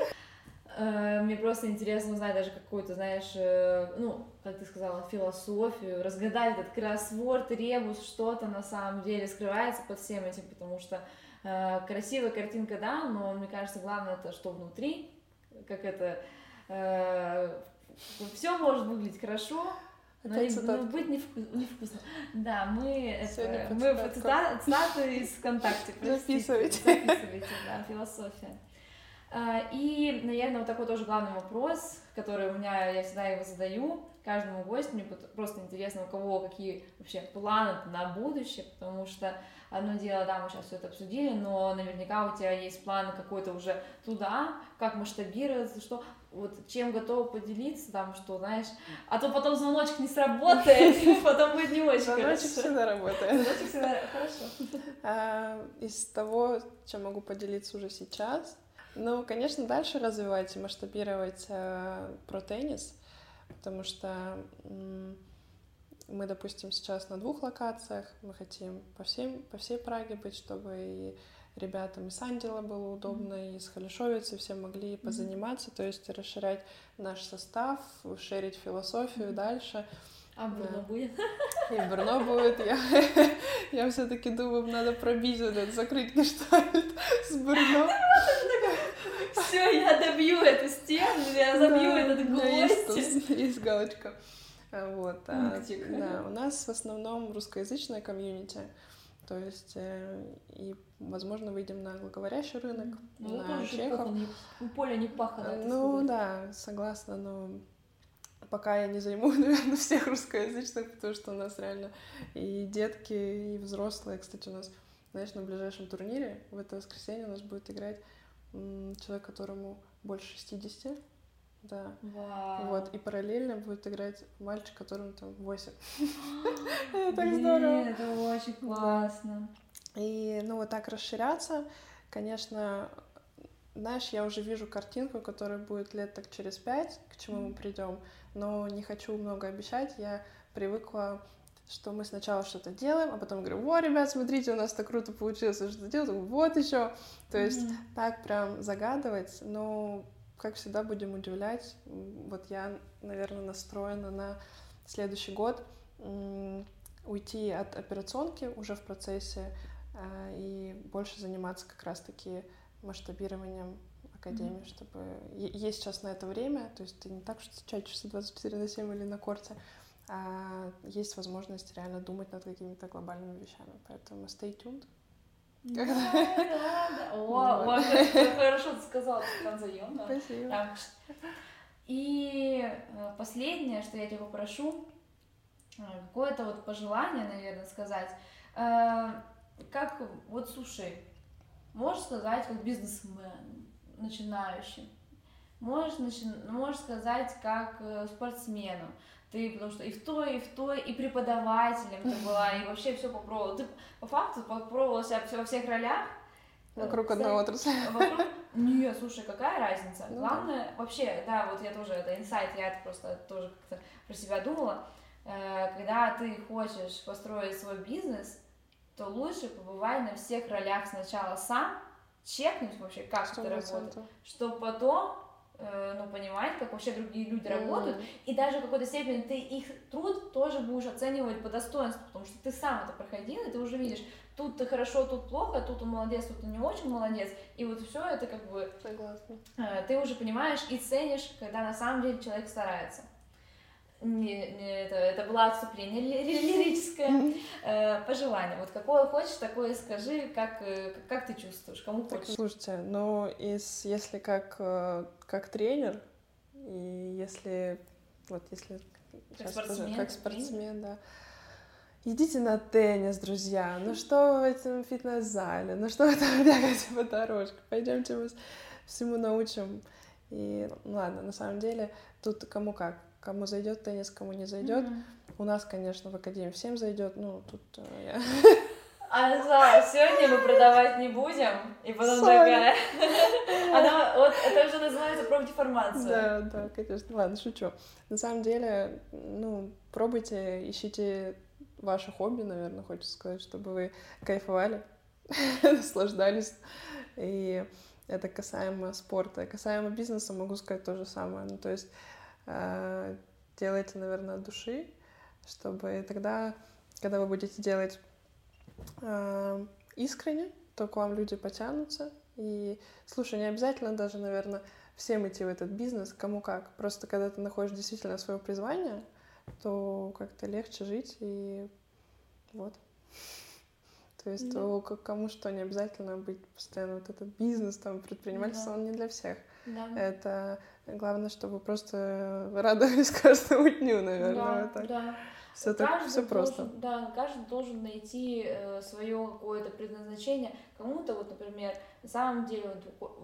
Э, Мне просто интересно узнать даже какую-то, знаешь, э, ну, как ты сказала, философию, разгадать этот кроссворд, ребус, что-то на самом деле скрывается под всем этим, потому что э, красивая картинка, да, но мне кажется, главное это, что внутри, как это, все может выглядеть хорошо, но не- цитатка. но быть невку- невкусно. Да, мы, Сегодня это, мы цитаты из ВКонтакте. простите, Записывайте. Записывайте, да, философия. А, И, наверное, вот такой тоже главный вопрос, который у меня, я всегда его задаю каждому гостю, мне просто интересно, у кого какие вообще планы на будущее, потому что одно дело, да, мы сейчас все это обсудили, но наверняка у тебя есть план какой-то уже туда, как масштабироваться, что вот чем готова поделиться, там, что, знаешь, а то потом звоночек не сработает, <laughs> потом будет не очень Звоночек всегда работает. Звоночек всегда хорошо. <laughs> А, из того, чем могу поделиться уже сейчас, ну, конечно, дальше развивать и масштабировать э, про теннис, потому что м, мы, допустим, сейчас на двух локациях, мы хотим по, всем, по всей Праге быть, чтобы и ребятам из Ангела было удобно, и из Халишовицы все могли позаниматься, то есть расширять наш состав, шерить философию дальше. А Бруно Да. будет? <laughs> И Брно будет. Я, <laughs> я все-таки думаю, надо пробить этот, закрыть <laughs> гештальт с Брно. Все, я добью эту стену, я забью Да, этот у меня есть гвоздь. Есть галочка. А, Вот. а. Да, у нас в основном русскоязычная комьюнити. То есть, э, и, возможно, выйдем на англоговорящий рынок, Ну, на тоже чехов. не- поле не пахано. так Ну сказать. да, согласна, но пока я не займу, <laughs> наверное, всех русскоязычных, потому что у нас реально и детки, и взрослые. Кстати, у нас, знаешь, на ближайшем турнире в это воскресенье у нас будет играть человек, которому больше 60. Да. Вау. Вот, и параллельно будет играть мальчик, которому там 8. <gasps> Это так здорово. Это очень классно. И, ну, вот так расширяться, конечно, знаешь, я уже вижу картинку, которая будет лет так через пять, к чему мы придем, но не хочу много обещать, я привыкла что мы сначала что-то делаем, а потом говорю, о, ребят, смотрите, у нас так круто получилось, что делать, вот еще. То есть Мгм. так прям загадывать, но, как всегда, будем удивлять. Вот я, наверное, настроена на следующий год уйти от операционки уже в процессе а, и больше заниматься как раз-таки масштабированием академии, чтобы... е- Есть сейчас на это время, то есть ты не так, что чатишься 24 на 7 или на корте, есть возможность реально думать над какими-то глобальными вещами. Поэтому stay tuned. Да, <laughs> да, да. О, Вот. хорошо ты сказала, прям заёмно. Спасибо. И э, последнее, что я тебя попрошу, э, какое-то вот пожелание, наверное, сказать. Э, Как, вот слушай, можешь сказать, как бизнесмен, начинающий, можешь, начи- можешь сказать, как спортсмену, ты, потому что и в той, и в той, и преподавателем ты была, и вообще все попробовала. Ты по факту попробовала себя во всех ролях. Вокруг Э, одной отрасли. <laughs> Вокруг... Нет, слушай, какая разница? Ну да. Главное, вообще, да, вот я тоже, это инсайт, я это просто тоже как-то про себя думала. Э, Когда ты хочешь построить свой бизнес, то лучше побывай на всех ролях сначала сам, чекнуть вообще, как Сто это работает, чтобы потом ну, понимать, как вообще другие люди работают, и даже в какой-то степени ты их труд тоже будешь оценивать по достоинству, потому что ты сам это проходил, и ты уже видишь, тут ты хорошо, тут плохо, тут он молодец, тут он не очень молодец, и вот все это как бы Согласна. э, ты уже понимаешь и ценишь, когда на самом деле человек старается. Не, не, это, это было отступление ли- ли- лирическое. Э, пожелание. Вот какое хочешь, такое скажи, как, э, как, как ты чувствуешь, кому Так, хочешь. слушайте, ну, из, если как, э, как тренер, и если, вот если тоже спортсмен, как как спортсмен, да, идите на теннис, друзья, ну что в этом фитнес-зале, ну что вы там <laughs> бегаете по дорожке, пойдемте мы всему научим. И ну, ладно, на самом деле тут кому как, кому зайдет теннис, кому не зайдет. У нас, конечно, в академии всем зайдет, ну тут э, я <laughs> А за сегодня мы продавать не будем, и потом Sorry. такая. <laughs> Она, вот это уже называется профдеформация. Да, да, конечно. Ладно, шучу. На самом деле, ну, пробуйте, ищите ваше хобби, наверное, хочется сказать, чтобы вы кайфовали, <laughs> наслаждались. И это касаемо спорта. Касаемо бизнеса могу сказать то же самое. Ну, то есть делайте, наверное, от души, чтобы тогда, когда вы будете делать э, искренне, то к вам люди потянутся. И, слушай, не обязательно даже, наверное, всем идти в этот бизнес, кому как. Просто когда ты находишь действительно свое призвание, то как-то легче жить и вот. То есть Да. то, кому что, не обязательно быть постоянно вот этот бизнес, там, предпринимательство, Да. он не для всех. Да. Это главное, чтобы просто радовались <laughs> каждому дню, наверное. Да, вот так. да. Все так, все просто. должен- Да, каждый должен найти свое какое-то предназначение. Кому-то, вот, например, на самом деле вот,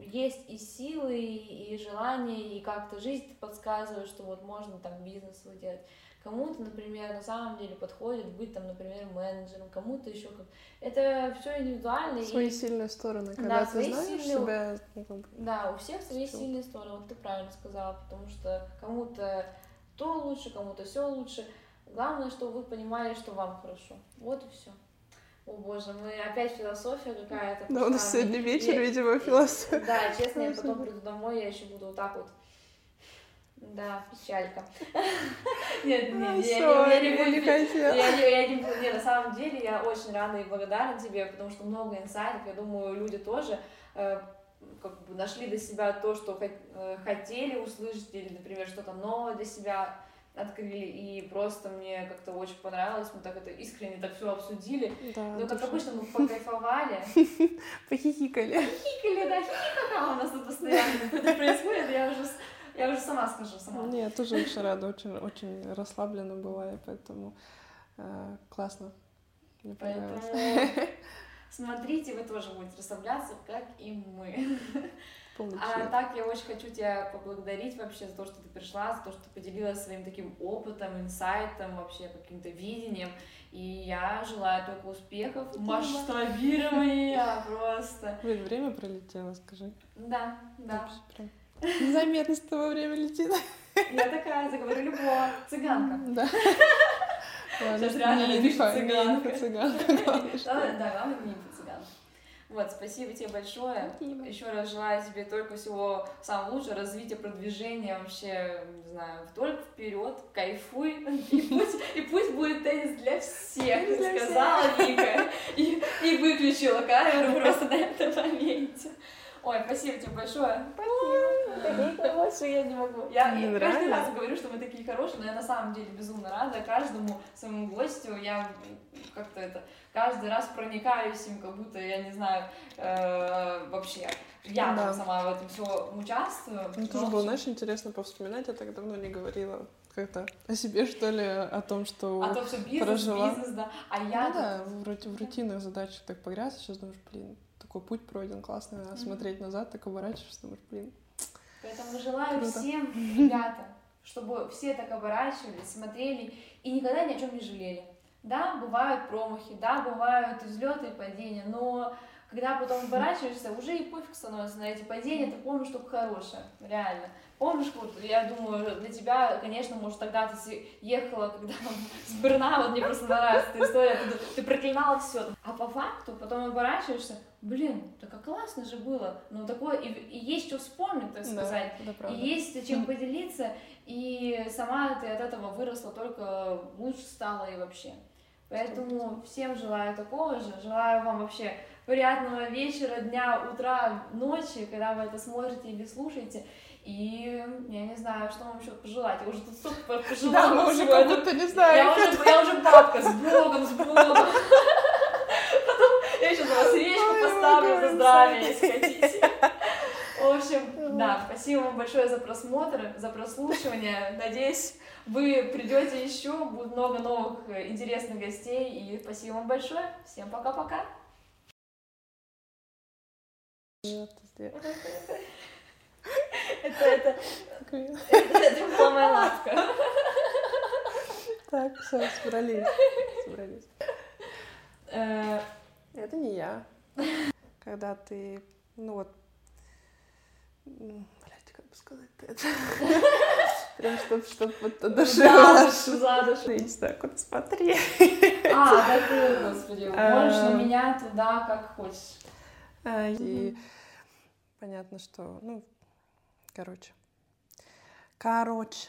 есть и силы, и, желания, и как-то жизнь подсказывает, что вот можно там бизнес делать. Кому-то, например, на самом деле подходит быть там, например, менеджером, кому-то еще как. Это все индивидуально. Свои и... сильные стороны, Да, когда ты свои знаешь сильные- себя, ну, Да, у всех свои Всё. сильные стороны, вот ты правильно сказала, потому что кому-то то лучше, кому-то все лучше. Главное, чтобы вы понимали, что вам хорошо. Вот и все. О боже, мы опять философия какая-то. Да, у нас сегодня вечер, Я- видимо, философия. Да, честно, я потом приду домой, я еще буду вот так вот. Да, печалька. <laughs> Нет, нет, я не- буду не пи- хотела. я не, я не буду, не, на самом деле я очень рада и благодарна тебе, потому что много инсайтов, я думаю, люди тоже э, как бы нашли для себя то, что э, хотели услышать, или, например, что-то новое для себя открыли, и просто мне как-то очень понравилось, мы так это искренне так все обсудили. Да, Ну, как обычно, мы <laughs> покайфовали. Похихикали. Хикали, да, хихикала у нас тут постоянно это происходит, я уже, я уже сама скажу, сама. Не, я тоже очень рада, очень, очень расслаблена была, и поэтому э, классно. Мне понравилось. Поэтому смотрите, вы тоже будете расслабляться, как и мы. Полный А так я очень хочу тебя поблагодарить вообще за то, что ты пришла, за то, что поделилась своим таким опытом, инсайтом, вообще каким-то видением. И я желаю только успехов, масштабирования просто. Блин, время пролетело, скажи. Да, да. Вообще прям Незаметно с того время летит. Я такая, заговорю любого. Цыганка. Да. Ладно, Сейчас реально не цыганка. цыганка. Да, главное не цыганка. Вот, спасибо тебе большое. Спасибо. Еще раз желаю тебе только всего самого лучшего, развития, продвижения вообще, не знаю, только вперед, кайфуй, и пусть, и пусть будет теннис для всех, Для сказала Вика, и, и выключила камеру просто на этом моменте. Ой, спасибо тебе большое. Спасибо. Такие хорошие, я не могу. Я, Мне я каждый раз говорю, что мы такие хорошие, но я на самом деле безумно рада каждому своему гостю. Я как-то это каждый раз проникаюсь им, как будто, я не знаю, э, вообще, я Да. там сама в этом все участвую. Ну, тоже было, знаешь, интересно повспоминать, я так давно не говорила. как-то о себе, что ли, о том, что... А то все бизнес, прожила. бизнес, да. А я Ну да, в, в рутинных задачах так погрязся, сейчас думаешь, блин, такой путь пройден классный, а смотреть назад, так оборачиваешься, думаешь, блин, Поэтому желаю Круто. всем, <laughs> ребята, чтобы все так оборачивались, смотрели и никогда ни о чем не жалели. Да, бывают промахи, да, бывают взлеты и падения, но когда потом оборачиваешься, уже и пофиг становится на эти падения, ты помнишь только хорошее, реально. Помнишь, вот, я думаю, для тебя, конечно, может, тогда ты ехала, когда <laughs> с Берна, вот мне просто нравится эта история, ты, ты проклинала все. А по факту потом оборачиваешься, блин, так как классно же было. Ну, такое, и, и есть что вспомнить, так сказать. да, И правда. есть чем поделиться, и сама ты от этого выросла, только лучше стала и вообще. Поэтому всем желаю такого же, желаю вам вообще приятного вечера, дня, утра, ночи, когда вы это смотрите или слушаете. И я не знаю, что вам еще пожелать. Я уже тут столько по- <laughs> пожелала. Да, мы уже как будто не я знаем. уже, я уже бабка с Богом, с Богом. <laughs> Потом я еще за вас речку поставлю за здравие, если хотите. В общем, да, спасибо вам большое за просмотр, за прослушивание. Надеюсь, вы придете еще, будет много новых э, интересных гостей. И спасибо вам большое. Всем пока-пока. <laughs> Это, это, это была моя лапка. Так, все, собрались. Собрались. Э, Это не я. Когда ты, ну вот, м, блядь, как бы сказать-то это? <laughs> Прям чтоб, чтоб вот одушевило. душу, за душу. Не знаю, куда смотреть. А, да ты, господи, <laughs> можешь на Э. меня туда, как хочешь. А, И понятно, что, ну, короче. Короче.